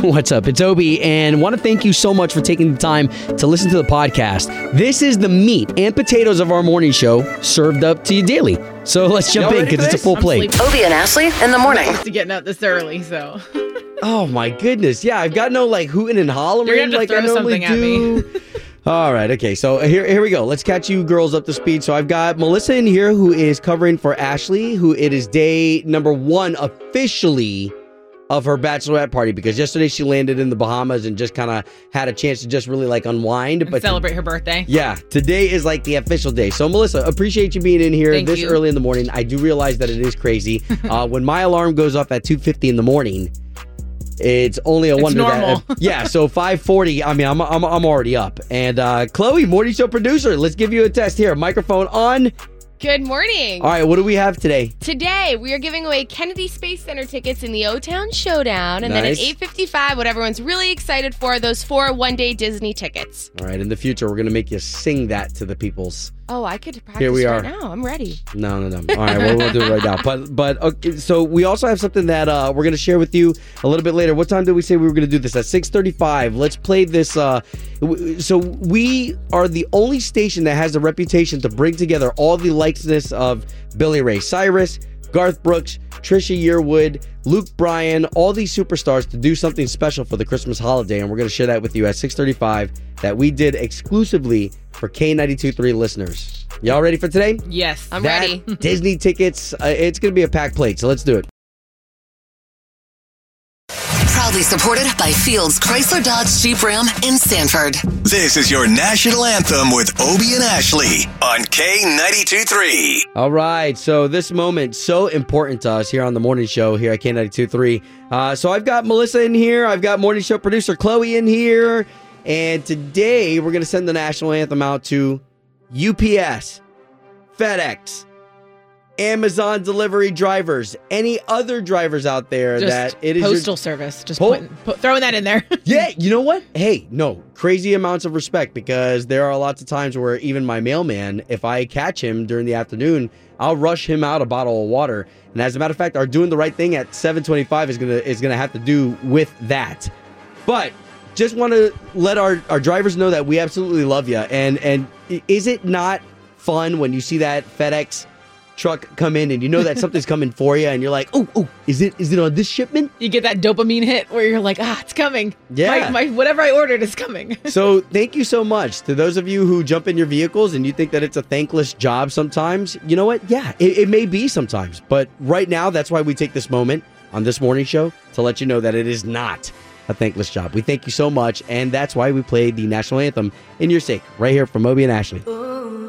What's up? It's Obie, and want to thank you so much for taking the time to listen to the podcast. This is the meat and potatoes of our morning show served up to you daily. So let's jump in because it's a full I'm plate. sleeping. Obie and Ashley in the morning. used to getting up this early, so Oh my goodness! Yeah, I've got no like hooting and hollering You're gonna like to I throw normally something at me. do. All right, okay. So here, here we go. Let's catch you girls up to speed. So I've got Melissa in here who is covering for Ashley, who it is day number one officially of her bachelorette party because yesterday she landed in the Bahamas and just kind of had a chance to just really like unwind. and But celebrate her birthday. yeah, today is like the official day. So, Melissa, appreciate you being in here Thank this you. early in the morning. I do realize that it is crazy. uh, when my alarm goes off at two fifty in the morning, it's only a It's wonder normal. that yeah. So five forty. I mean, I'm, I'm I'm already up. And uh, Chloe, morning show producer, let's give you a test here. Microphone on. Good morning. All right, what do we have today? Today we are giving away Kennedy Space Center tickets in the O Town Showdown, and Nice. then at 8:55, what everyone's really excited for, those four one-day Disney tickets. All right, in the future, we're gonna make you sing that to the peoples. Oh, I could practice Here we right are. now. I'm ready. No, no, no. All right, well, we'll do it right now. But, but okay, so we also have something that uh, we're gonna share with you a little bit later. What time did we say we were gonna do this? At six thirty-five. Let's play this. Uh, w- so we are the only station that has the reputation to bring together all the likeness of Billy Ray Cyrus, Garth Brooks, Trisha Yearwood, Luke Bryan, all these superstars to do something special for the Christmas holiday, and we're gonna share that with you at six thirty-five. That we did exclusively for K92.3 listeners. Y'all ready for today? Yes. I'm that ready. Disney tickets. Uh, it's going to be a packed plate, so let's do it. Proudly supported by Fields Chrysler Dodge Jeep Ram in Sanford. This is your national anthem with Obie and Ashley on K92 3. All right, so this moment so important to us here on the morning show here at K92.3. Uh, so I've got Melissa in here. I've got morning show producer Chloe in here. And today we're going to send the national anthem out to UPS, FedEx, Amazon delivery drivers, any other drivers out there Just that it is your- postal service. Just Po- putting, put, throwing that in there. Yeah, you know what? Hey, no, crazy amounts of respect because there are lots of times where even my mailman, if I catch him during the afternoon, I'll rush him out a bottle of water. And as a matter of fact, our doing the right thing at 725 is gonna is gonna have to do with that. But just want to let our, our drivers know that we absolutely love you. And and is it not fun when you see that FedEx truck come in and you know that something's coming for you and you're like, oh, oh, is it is it on this shipment? you get that dopamine hit where you're like, ah, it's coming. Yeah. My, my whatever I ordered is coming. So thank you so much to those of you who jump in your vehicles and you think that it's a thankless job sometimes. You know what? Yeah, it, it may be sometimes, but right now that's why we take this moment on this morning show to let you know that it is not a thankless job. We thank you so much, and that's why we played the national anthem in your sake right here from Obie and Ashley. Oh,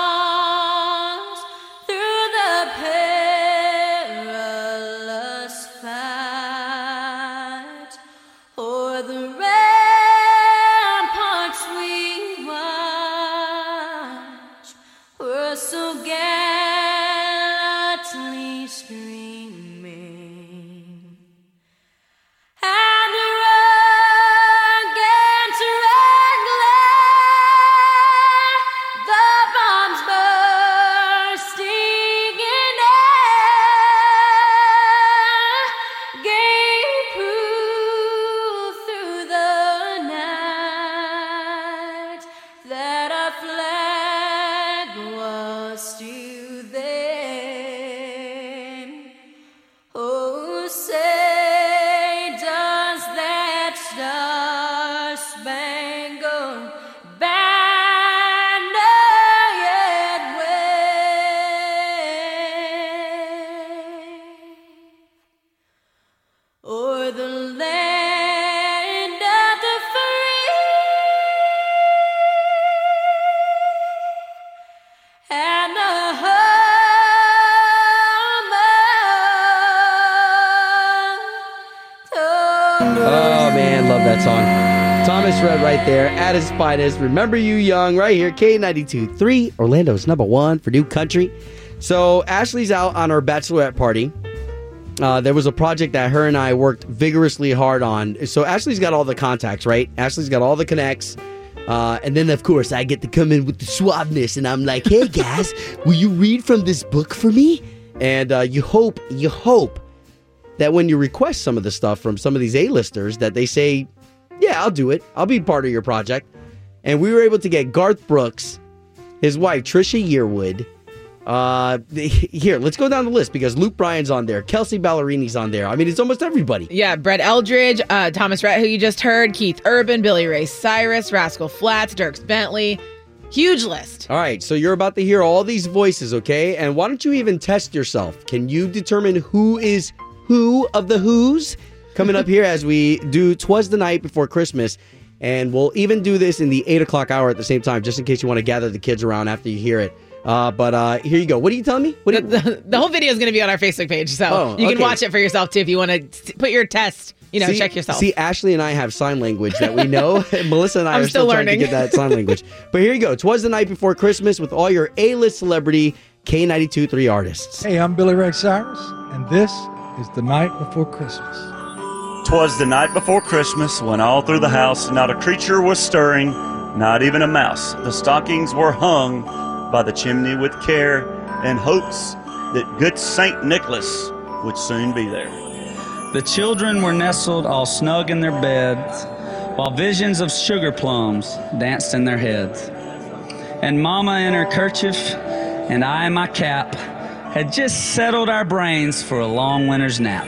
right there at his finest. Remember you young right here. K92 3, Orlando's number one for new country. So Ashley's out on her bachelorette party. Uh, there was a project that her and I worked vigorously hard on. So Ashley's got all the contacts, right? Ashley's got all the connects. Uh, and then, of course, I get to come in with the suaveness, and I'm like, "Hey guys, will you read from this book for me?" And uh, you hope, you hope that when you request some of the stuff from some of these A-listers, that they say, "Yeah, I'll do it. I'll be part of your project." And we were able to get Garth Brooks, his wife Trisha Yearwood. Uh, here, let's go down the list because Luke Bryan's on there, Kelsea Ballerini's on there. I mean, it's almost everybody. Yeah, Brett Eldredge, uh, Thomas Rhett, who you just heard, Keith Urban, Billy Ray Cyrus, Rascal Flatts, Dierks Bentley. Huge list. All right, so you're about to hear all these voices, okay? And why don't you even test yourself? Can you determine who is who of the who's coming up here as we do Twas the Night Before Christmas? And we'll even do this in the eight o'clock hour at the same time, just in case you want to gather the kids around after you hear it. Uh, but uh, here you go. What are you telling me? What The, you, the, the whole video is going to be on our Facebook page, so Oh, you can okay. watch it for yourself too if you want to put your test. You know, see, check yourself. See, Ashley and I have sign language that we know. Melissa and I I'm are still, still trying to get that sign language. But here you go. Twas the night before Christmas with all your A-list celebrity K92 3 artists. Hey, I'm Billy Ray Cyrus, and this is the night before Christmas. Twas the night before Christmas when all through the house not a creature was stirring, not even a mouse. The stockings were hung by the chimney with care and hopes that good Saint Nicholas would soon be there. The children were nestled all snug in their beds, while visions of sugar plums danced in their heads. And Mama in her kerchief, and I in my cap, had just settled our brains for a long winter's nap.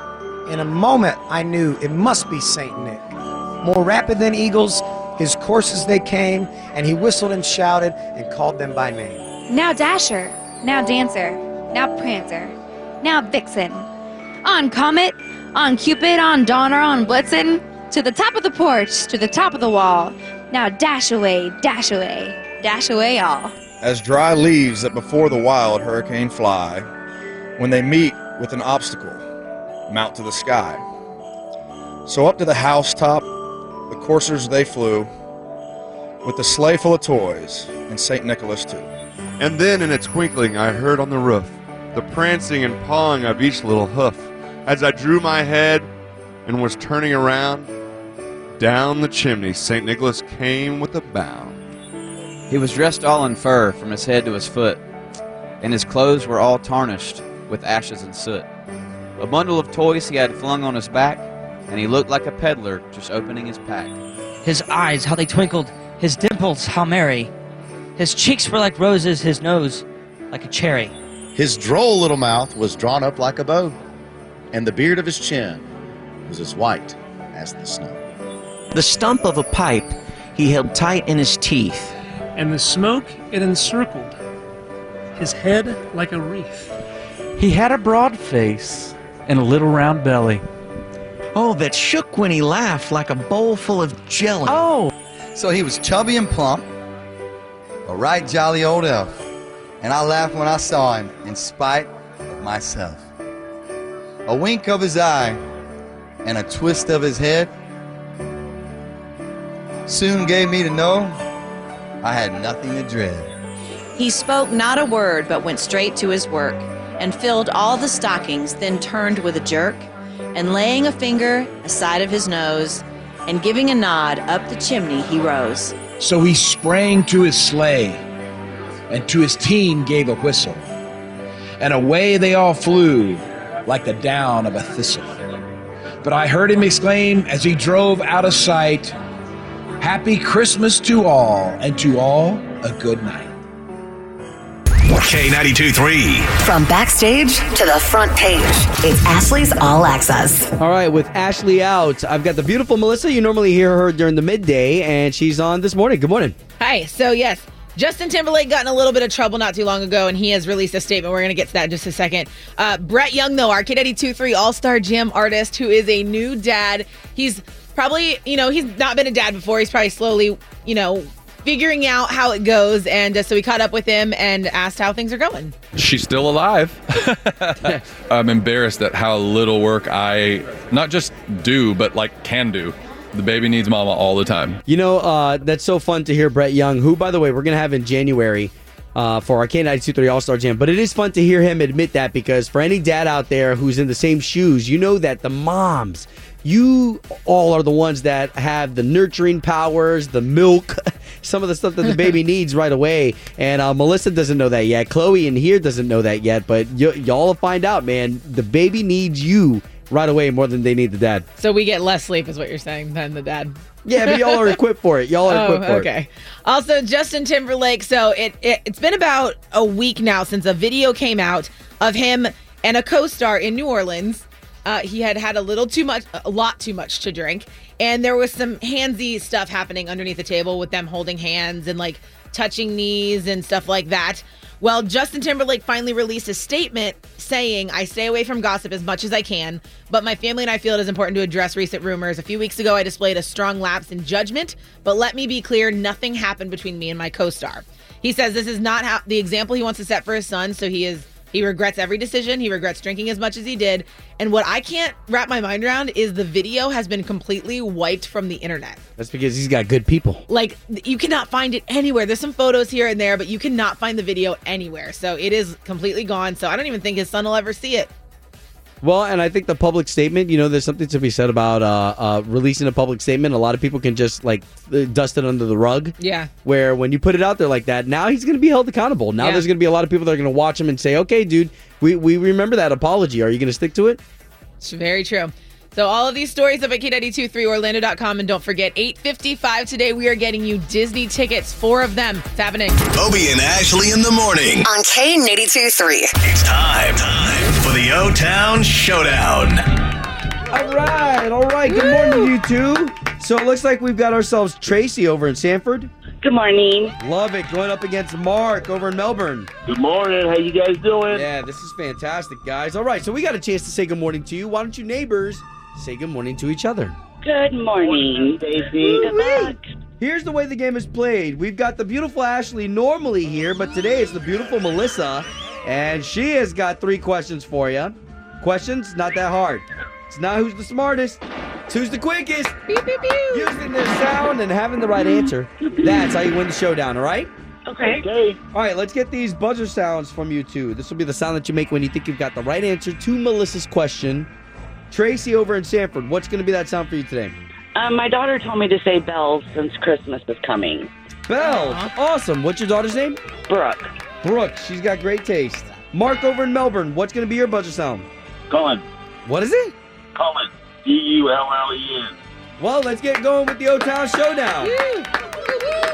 in a moment I knew it must be St. Nick. More rapid than eagles, his courses they came, and he whistled and shouted and called them by name. Now Dasher, now Dancer, now Prancer, now Vixen. On Comet, on Cupid, on Donner, on Blitzen, to the top of the porch, to the top of the wall. Now dash away, dash away, dash away all. As dry leaves that before the wild hurricane fly, when they meet with an obstacle, mount to the sky. So up to the housetop, the coursers they flew, with the sleigh full of toys, and St. Nicholas too. And then in a twinkling I heard on the roof the prancing and pawing of each little hoof. As I drew my head and was turning around, down the chimney St. Nicholas came with a bound. He was dressed all in fur from his head to his foot, and his clothes were all tarnished with ashes and soot. A bundle of toys he had flung on his back, and he looked like a peddler just opening his pack. His eyes, how they twinkled, his dimples, how merry. His cheeks were like roses, his nose like a cherry. His droll little mouth was drawn up like a bow, and the beard of his chin was as white as the snow. The stump of a pipe he held tight in his teeth. And the smoke it encircled his head like a wreath. He had a broad face and a little round belly. Oh, that shook when he laughed like a bowl full of jelly. Oh! So he was chubby and plump, a right jolly old elf. And I laughed when I saw him, in spite of myself. A wink of his eye and a twist of his head soon gave me to know I had nothing to dread. He spoke not a word, but went straight to his work, and filled all the stockings, then turned with a jerk, and laying a finger aside of his nose, and giving a nod up the chimney, he rose. So he sprang to his sleigh, and to his team gave a whistle, and away they all flew like the down of a thistle. But I heard him exclaim as he drove out of sight, Happy Christmas to all, and to all a good night. K92 3. From backstage to the front page, it's Ashley's All Access. All right, with Ashley out, I've got the beautiful Melissa. You normally hear her during the midday, and she's on this morning. Good morning. Hi. So, yes, Justin Timberlake got in a little bit of trouble not too long ago, and he has released a statement. We're going to get to that in just a second. Uh, Brett Young, though, our Arcade 82 All Star Jam artist who is a new dad. He's probably, you know, he's not been a dad before. He's probably slowly, you know, figuring out how it goes. And uh, so we caught up with him and asked how things are going. She's still alive. I'm embarrassed at how little work I not just do, but like can do. The baby needs mama all the time. You know, uh, that's so fun to hear Brett Young, who, by the way, we're going to have in January uh, for our K92 All Star Jam. But it is fun to hear him admit that because for any dad out there who's in the same shoes, you know that the moms, you all are the ones that have the nurturing powers, the milk, some of the stuff that the baby needs right away. And uh, Melissa doesn't know that yet. Chloe in here doesn't know that yet. But y- y'all will find out, man. The baby needs you right away more than they need the dad. So we get less sleep, is what you're saying, than the dad. Yeah, but y'all are equipped for it. Y'all are Oh, equipped for it. okay. Also, Justin Timberlake. So it, it it's been about a week now since a video came out of him and a co-star in New Orleans. Uh, he had had a little too much, a lot too much to drink, and there was some handsy stuff happening underneath the table with them holding hands and like touching knees and stuff like that. Well, Justin Timberlake finally released a statement saying, I stay away from gossip as much as I can, but my family and I feel it is important to address recent rumors. A few weeks ago, I displayed a strong lapse in judgment, but let me be clear nothing happened between me and my co star. He says this is not how the example he wants to set for his son, so he is. He regrets every decision. He regrets drinking as much as he did. And what I can't wrap my mind around is the video has been completely wiped from the internet. That's because he's got good people. Like you cannot find it anywhere. There's some photos here and there, but you cannot find the video anywhere. So it is completely gone. So I don't even think his son will ever see it. Well, and I think the public statement, you know, there's something to be said about uh, uh, releasing a public statement. A lot of people can just like dust it under the rug. Yeah. Where when you put it out there like that, now he's going to be held accountable. Now Yeah. there's going to be a lot of people that are going to watch him and say, okay, dude, we, we remember that apology. Are you going to stick to it? It's very true. So all of these stories up at K923Orlando.com. And don't forget, 855 today, we are getting you Disney tickets, four of them. It's happening. Obie and Ashley in the morning. On K82 3. It's time, time for the O Town Showdown. All right, all right. Good morning, you two. So it looks like we've got ourselves Tracy over in Sanford. Good morning. Love it. Going up against Mark over in Melbourne. Good morning. How you guys doing? Yeah, this is fantastic, guys. All right, so we got a chance to say good morning to you. Why don't you neighbors say good morning to each other? Good morning, Stacy. Good luck. Here's the way the game is played. We've got the beautiful Ashley normally here, but today it's the beautiful Melissa, and she has got three questions for you. Questions not that hard. It's not who's the smartest, it's who's the quickest. Using their sound and having the right answer. That's how you win the showdown, all right? Okay. Okay. All right, let's get these buzzer sounds from you two. This will be the sound that you make when you think you've got the right answer to Melissa's question. Tracy over in Sanford, what's going to be that sound for you today? Um, my daughter told me to say bells since Christmas is coming. Bells. Awesome. What's your daughter's name? Brooke. Brooke. She's got great taste. Mark over in Melbourne, what's going to be your buzzer sound? Colin. What is it? Colin. D U L L E N. Well, let's get going with the O Town Showdown.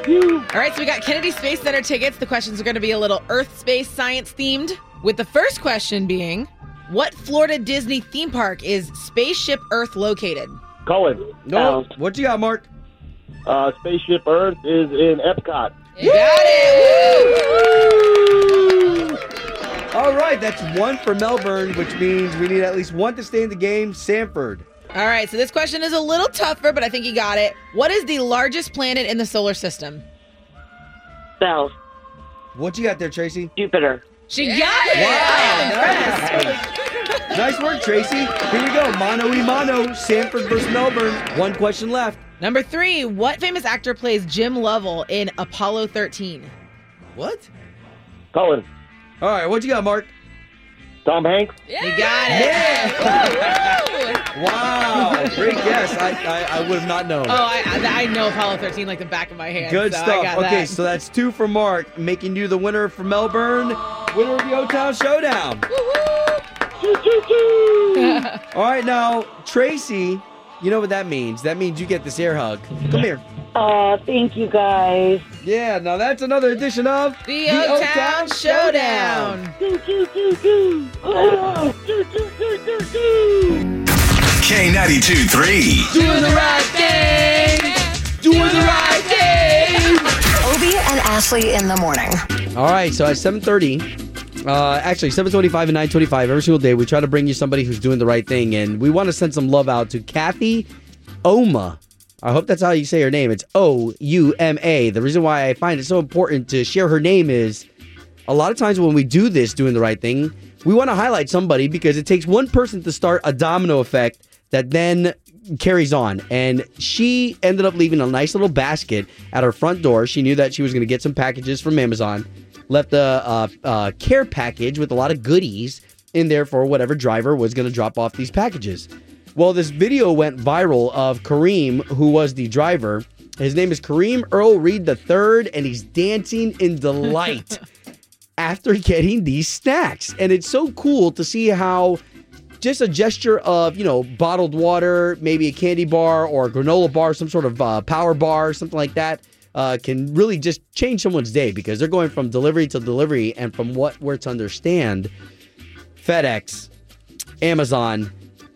All right, so we got Kennedy Space Center tickets. The questions are going to be a little Earth, space, science themed. With the first question being, what Florida Disney theme park is Spaceship Earth located? Colin. No. What you got, Mark? Uh, Spaceship Earth is in Epcot. You got All right, that's one for Melbourne, which means we need at least one to stay in the game. Sanford. All right, so this question is a little tougher, but I think you got it. What is the largest planet in the solar system? Bells. What you got there, Tracy? Jupiter. She got it. I am impressed. Nice work, Tracy. Here we go. Mano y mano. Sanford versus Melbourne. One question left. Number three, what famous actor plays Jim Lovell in Apollo 13? What? Colin. All right, what you got, Mark? Tom Hanks. You got it. Yeah. Wow, great guess. I, I, I would have not known. Oh, I, I I know Apollo 13 like the back of my hand. Good so I stuff. got Okay, that. so that's two for Mark, making you the winner for Melbourne, winner of the O Town Showdown. Woohoo! All right, now Tracy, you know what that means? That means you get this air hug. Come here. Oh, thank you guys. Yeah, now that's another edition of The O-Town Showdown. K92 3. Doing the right thing. Doing the right thing. Obie and Ashley in the morning. All right, so at 7:30, uh, actually 7:25 and 9:25 every single day, we try to bring you somebody who's doing the right thing, and we want to send some love out to Kathy Ouma. I hope that's how you say her name. It's O U M A. The reason why I find it so important to share her name is a lot of times when we do this, doing the right thing, we want to highlight somebody because it takes one person to start a domino effect that then carries on. And she ended up leaving a nice little basket at her front door. She knew that she was going to get some packages from Amazon, left a, uh uh care package with a lot of goodies in there for whatever driver was going to drop off these packages. Well, this video went viral of Kareem, who was the driver. His name is Kareem Earl Reed III, and he's dancing in delight after getting these snacks. And it's so cool to see how just a gesture of, you know, bottled water, maybe a candy bar or a granola bar, some sort of uh, power bar, something like that, uh, can really just change someone's day because they're going from delivery to delivery. And from what we're to understand, FedEx, Amazon,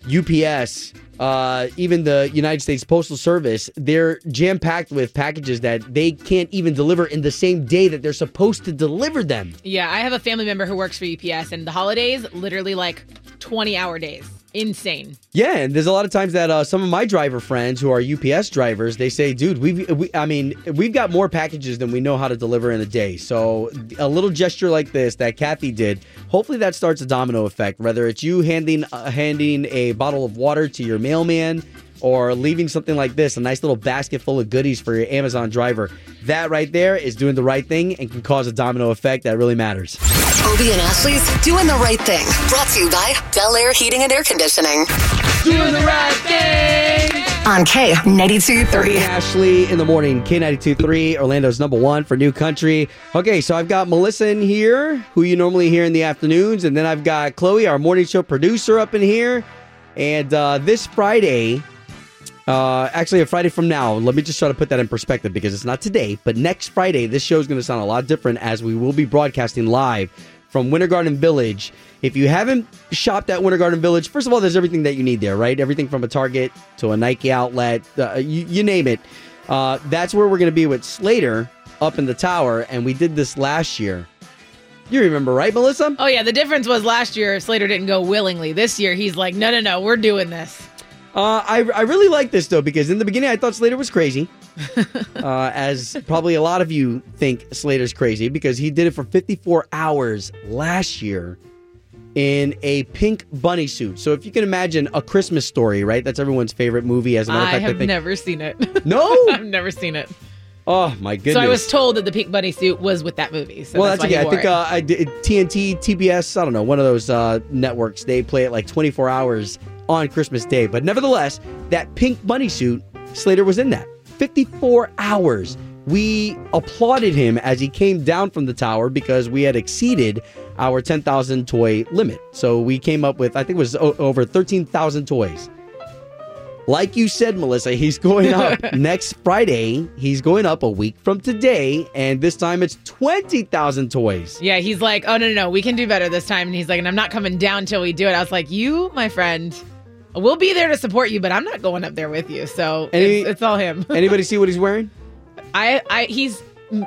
UPS, uh, even the United States Postal Service, they're jam packed with packages that they can't even deliver in the same day that they're supposed to deliver them. Yeah, I have a family member who works for UPS, and the holidays, literally like 20 hour days. Insane. Yeah, and there's a lot of times that uh, some of my driver friends who are UPS drivers, they say, "Dude, we've, we, I mean, we've got more packages than we know how to deliver in a day." So a little gesture like this that Kathy did, hopefully that starts a domino effect. Whether it's you handing uh, handing a bottle of water to your mailman, or leaving something like this, a nice little basket full of goodies for your Amazon driver, that right there is doing the right thing and can cause a domino effect that really matters. Obie and Ashley's doing the right thing. Brought to you by Bel Air Heating and Air Conditioning. Doing the right thing. On K ninety two three Ashley in the morning, K92.3, Orlando's number one for new country. Okay, so I've got Melissa in here, who you normally hear in the afternoons, and then I've got Chloe, our morning show producer, up in here. And uh, this Friday, uh, actually, a Friday from now, let me just try to put that in perspective because it's not today, but next Friday, this show is going to sound a lot different as we will be broadcasting live from Winter Garden Village. If you haven't shopped at Winter Garden Village, first of all, there's everything that you need there, right? Everything from a Target to a Nike outlet, uh, you, you name it. Uh, that's where we're going to be with Slater up in the tower, and we did this last year. You remember, right, Melissa? Oh, yeah. The difference was last year, Slater didn't go willingly. This year, he's like, no, no, no, we're doing this. Uh, I, I really like this though because in the beginning I thought Slater was crazy, uh, as probably a lot of you think Slater's crazy because he did it for 54 hours last year in a pink bunny suit. So if you can imagine a Christmas story, right? That's everyone's favorite movie. As a matter of I have I think. never seen it. No? I've never seen it. Oh my goodness! So I was told that the pink bunny suit was with that movie. So well, that's, that's, okay. I think uh, I did TNT, TBS, I don't know, one of those uh, networks. They play it like 24 hours on Christmas Day. But nevertheless, that pink bunny suit, Slater was in that 54 hours. We applauded him as he came down from the tower because we had exceeded our 10,000 toy limit. So we came up with, I think it was o- over 13,000 toys. Like you said, Melissa, he's going up next Friday. He's going up a week from today, and this time it's 20,000 toys. Yeah, he's like, oh, no, no, no, we can do better this time. And he's like, and I'm not coming down till we do it. I was like, you, my friend, we'll be there to support you, but I'm not going up there with you. So Any- it's, it's all him. Anybody see what he's wearing? I, I, he's,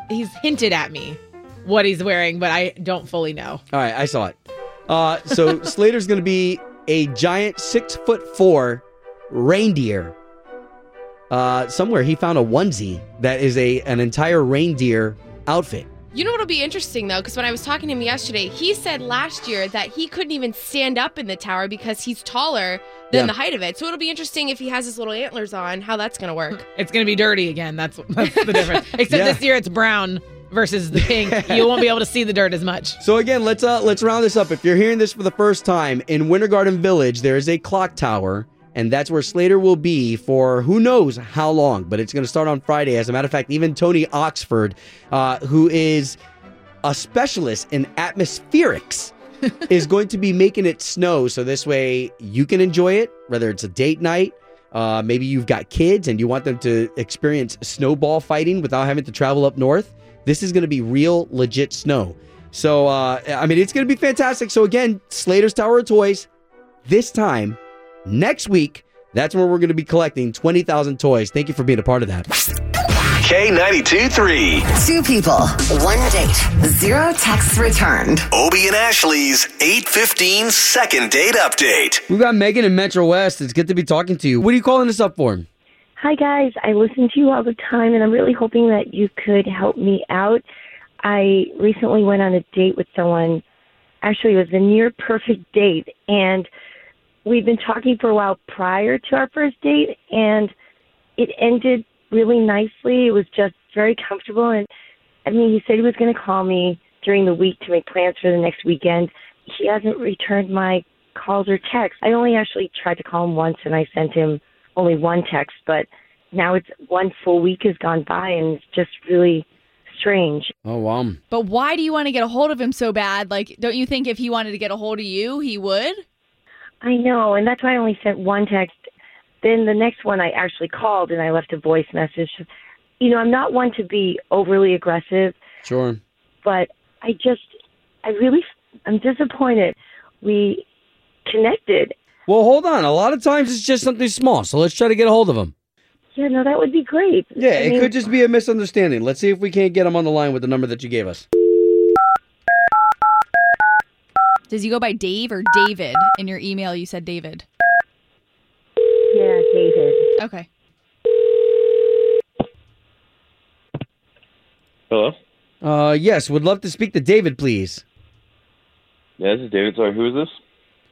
he's hinted at me what he's wearing, but I don't fully know. All right, I saw it. Uh, so Slater's going to be a giant six foot four reindeer. Uh, somewhere he found a onesie that is a an entire reindeer outfit. You know what'll be interesting though, because when I was talking to him yesterday, he said last year that he couldn't even stand up in the tower because he's taller than Yeah. the height of it. So it'll be interesting if he has his little antlers on, how that's gonna work. It's going to be dirty again. That's, that's the difference. Except Yeah. this year it's brown versus the pink. you won't be able to see the dirt as much. So again, let's uh let's round this up. If you're hearing this for the first time, in Winter Garden Village, there is a clock tower, and that's where Slater will be for who knows how long. But it's going to start on Friday. As a matter of fact, even Tony Oxford, uh, who is a specialist in atmospherics, is going to be making it snow. So this way you can enjoy it, whether it's a date night. Uh, maybe you've got kids and you want them to experience snowball fighting without having to travel up north. This is going to be real, legit snow. So, uh, I mean, it's going to be fantastic. So, again, Slater's Tower of Toys, this time next week, that's where we're going to be collecting 20,000 toys. Thank you for being a part of that. K92 3. Two people, one date, zero texts returned. Obie and Ashley's 815 second date update. We've got Megan in Metro West. It's good to be talking to you. What are you calling us up for? Hi, guys. I listen to you all the time, and I'm really hoping that you could help me out. I recently went on a date with someone. Actually, it was a near perfect date, and we've been talking for a while prior to our first date, and it ended really nicely. It was just very comfortable, and I mean, he said he was going to call me during the week to make plans for the next weekend. He hasn't returned my calls or texts. I only actually tried to call him once, and I sent him only one text, but now it's one full week has gone by, and it's just really strange. Oh, wow. But why do you want to get a hold of him so bad? Like, don't you think if he wanted to get a hold of you, he would? I know, and that's why I only sent one text. Then the next one I actually called and I left a voice message. You know, I'm not one to be overly aggressive, Sure. but I just, I really, I'm disappointed. We connected. Well, hold on. A lot of times it's just something small. So let's try to get a hold of him. Yeah, no, that would be great. Yeah, I it mean, could just be a misunderstanding. Let's see if we can't get him on the line with the number that you gave us. Does he go by Dave or David? In your email, you said David. Yeah, David. Okay. Hello? Uh, yes, would love to speak to David, please. Yeah, this is David. Sorry, who is this?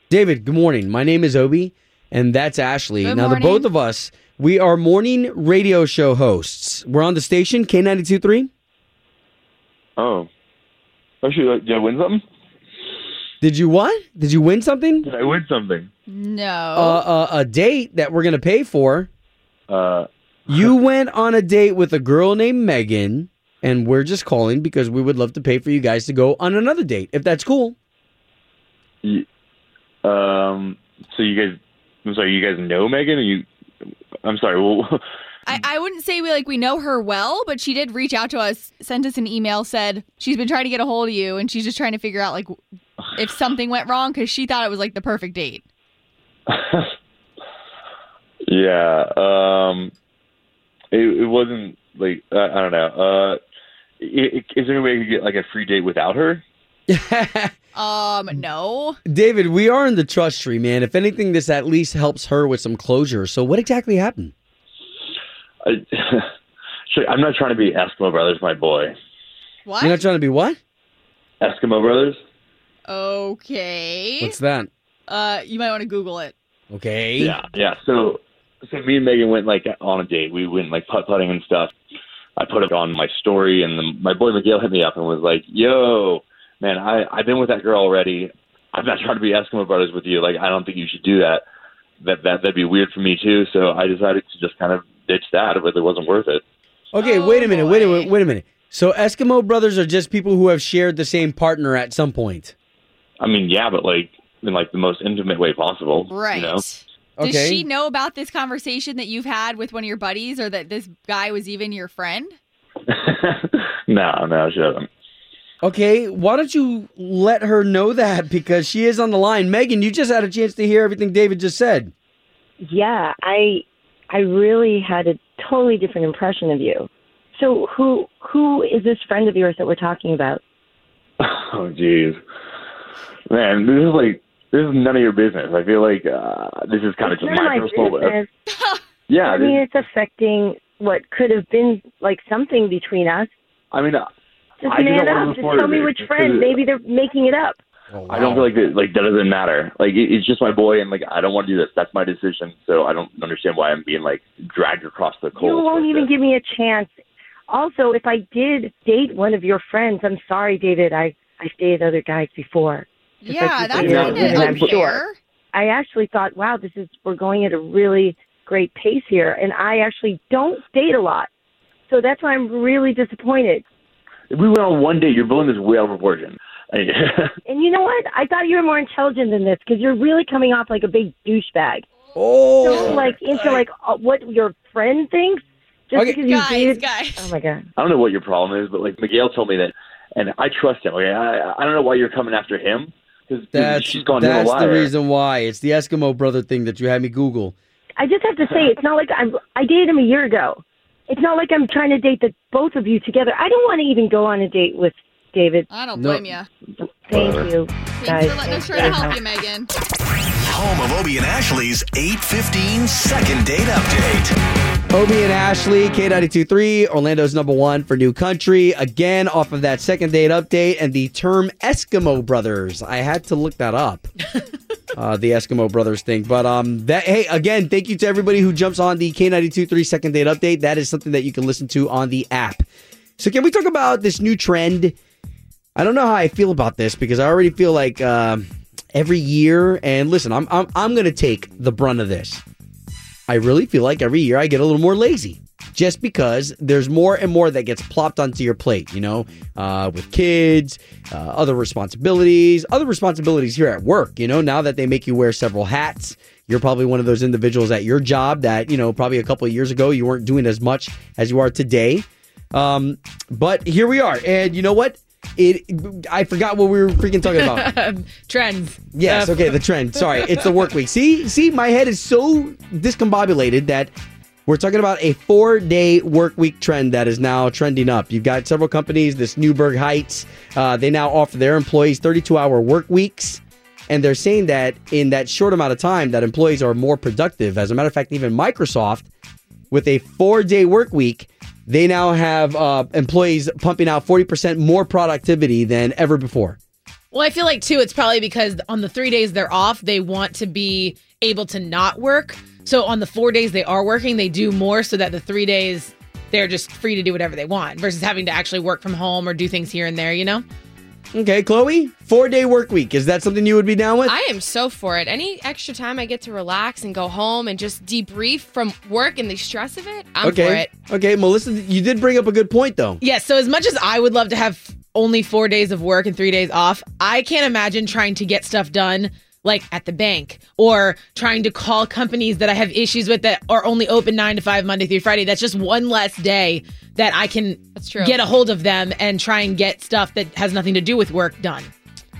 David, good morning. My name is Obie, and that's Ashley. Good now, morning. the both of us, we are morning radio show hosts. We're on the station, K92.3. Oh. Oh, shoot. uh, Did I win something? Did you what? Did you win something? Did I win something? No. Uh, uh, a date that we're going to pay for. Uh, You went on a date with a girl named Megan, and we're just calling because we would love to pay for you guys to go on another date, if that's cool. y- um, so you guys, I'm sorry, you guys know Megan? Or you, I'm sorry. Well, I, I wouldn't say we like we know her well, but she did reach out to us, sent us an email, said she's been trying to get a hold of you, and she's just trying to figure out like if something went wrong because she thought it was like the perfect date. yeah. Um, it, it wasn't like I, I don't know. Uh, i- i- is there any way you could get like a free date without her? Um, no. David, we are in the trust tree, man. If anything, this at least helps her with some closure. So, what exactly happened? I, I'm not trying to be Eskimo Brothers, my boy. What? You're not trying to be what? Eskimo Brothers? Okay. What's that? Uh, you might want to Google it. Okay. Yeah, yeah. So, so me and Megan went like on a date. We went like putt putting and stuff. I put it on my story, and then my boy Miguel hit me up and was like, "Yo, man, I I've been with that girl already. I'm not trying to be Eskimo Brothers with you. Like, I don't think you should do that. That that that'd be weird for me too. So I decided to just kind of ditch that. But it wasn't worth it. Okay, wait a minute. Wait a minute. Wait a minute. So, Eskimo brothers are just people who have shared the same partner at some point. I mean, yeah, but like in like the most intimate way possible. Right. You know? Does she know about this conversation that you've had with one of your buddies, or that this guy was even your friend? No, no, she doesn't. Okay, why don't you let her know that because she is on the line. Megan, you just had a chance to hear everything David just said. Yeah, I I really had a totally different impression of you. So who who is this friend of yours that we're talking about? Oh, jeez, man, this is like this is none of your business. I feel like uh, this is kind of It's just none of my my personal. business. Yeah, I mean it's affecting what could have been like something between us. I mean, uh, Just I man up. Just tell me which friend. Maybe they're making it up. I don't feel like that. Like that doesn't matter. Like it, it's just my boy, and like I don't want to do this. That's my decision. So I don't understand why I'm being like dragged across the You coals. won't even give me a chance. Also, if I did date one of your friends, I'm sorry, David. I I dated other guys before. Just Yeah, you that's dated kinda I'm unfair. sure. I actually thought, wow, this is we're going at a really great pace here, and I actually don't date a lot, so that's why I'm really disappointed. If we went on one date, you're blowing this way out of proportion. And you know what? I thought you were more intelligent than this because you're really coming off like a big douchebag. Oh. so like into like uh, what your friend thinks just Okay. because you Guys, dated. guys. Oh my god. I don't know what your problem is, but like Miguel told me that, and I trust him. Okay, I, I don't know why you're coming after him because That's she's gone that's the reason why. It's the Eskimo brother thing that you had me Google. I just have to say, it's not like I'm. I dated him a year ago. It's not like I'm trying to date the both of you together. I don't want to even go on a date with David. I don't No. blame you. Thank you, Thanks guys. for letting us try to help you, Megan. Home of Obie and Ashley's 815 second date update. Obie and Ashley, K92.3, Orlando's number one for new country. Again, off of that second date update and the term Eskimo Brothers. I had to look that up. uh, the Eskimo Brothers thing. But um, that hey, again, thank you to everybody who jumps on the K92.3 second date update. That is something that you can listen to on the app. So can we talk about this new trend? I don't know how I feel about this because I already feel like um, every year. And listen, I'm I'm I'm gonna take the brunt of this. I really feel like every year I get a little more lazy. Just because there's more and more that gets plopped onto your plate, you know, uh, with kids, uh, other responsibilities, other responsibilities here at work. You know, now that they make you wear several hats, you're probably one of those individuals at your job that, you know, probably a couple of years ago you weren't doing as much as you are today. Um, but here we are. And you know what? It I forgot what we were freaking talking about. Trends. Yes, Uh, okay, the trend. Sorry, it's the work week. See, see, my head is so discombobulated that we're talking about a four-day work week trend that is now trending up. You've got several companies, this Newberg Heights, uh, they now offer their employees 32-hour work weeks, and they're saying that in that short amount of time, that employees are more productive. As a matter of fact, even Microsoft, with a four-day work week, they now have uh, employees pumping out 40% more productivity than ever before. Well, I feel like too, it's probably because on the three days they're off, they want to be able to not work. So on the four days they are working, they do more so that the three days they're just free to do whatever they want versus having to actually work from home or do things here and there, you know? Okay, Chloe, four day work week. Is that something you would be down with? I am so for it. Any extra time I get to relax and go home and just debrief from work and the stress of it, I'm okay. for it. Okay, Melissa, you did bring up a good point though. Yes. So as much as I would love to have only four days of work and three days off, I can't imagine trying to get stuff done like at the bank or trying to call companies that I have issues with that are only open nine to five Monday through Friday. That's just one less day that I can true. get a hold of them and try and get stuff that has nothing to do with work done.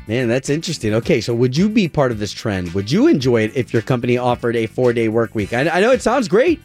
Man, that's interesting. Okay, so would you be part of this trend? Would you enjoy it if your company offered a four day work week? I, I know it sounds great.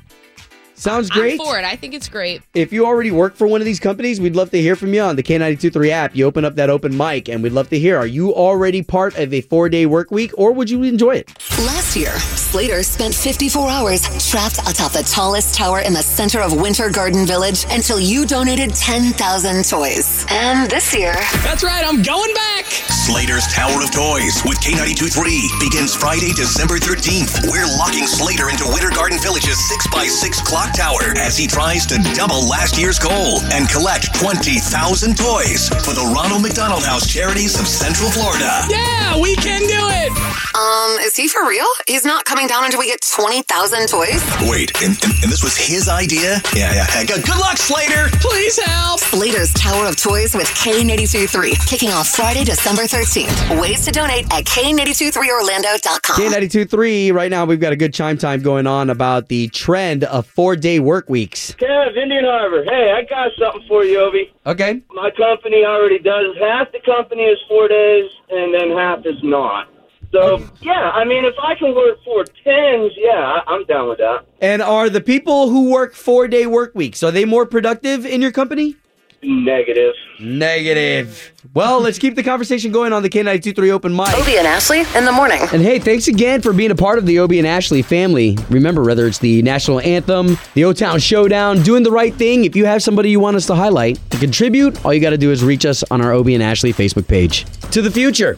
Sounds great. I'm for it. I think it's great. If you already work for one of these companies, we'd love to hear from you on the K923 app. You open up that open mic and we'd love to hear. Are you already part of a four day work week or would you enjoy it? Last year, Slater spent 54 hours trapped atop the tallest tower in the center of Winter Garden Village until you donated 10,000 toys. And this year, That's right, I'm going back. Slater's Tower of Toys with K92.3 begins Friday, December 13th. We're locking Slater into Winter Garden Village's 6x6 clock tower as he tries to double last year's goal and collect 20,000 toys for the Ronald McDonald House Charities of Central Florida. Yeah, we can do it! Um, is he for real? He's not coming down until we get 20,000 toys? Wait, and, and, and this was his idea? Yeah, yeah. Hey, Good, good luck, Slater. Please help. Slater's Tower of Toys with K823, kicking off Friday, December 13th. Ways to donate at K823orlando.com. K923, right now we've got a good chime time going on about the trend of four day work weeks. Kev, Indian Harbor. Hey, I got something for you, Obie. Okay. My company already does. Half the company is four days, and then half is not. So, yeah, I mean, if I can work four tens, yeah, I- I'm down with that. And are the people who work four day work weeks, are they more productive in your company? Negative. Negative. Well, let's keep the conversation going on the K923 open mic. Obie and Ashley in the morning. And hey, thanks again for being a part of the Obie and Ashley family. Remember, whether it's the national anthem, the O Town Showdown, doing the right thing, if you have somebody you want us to highlight to contribute, all you got to do is reach us on our Obie and Ashley Facebook page. To the future.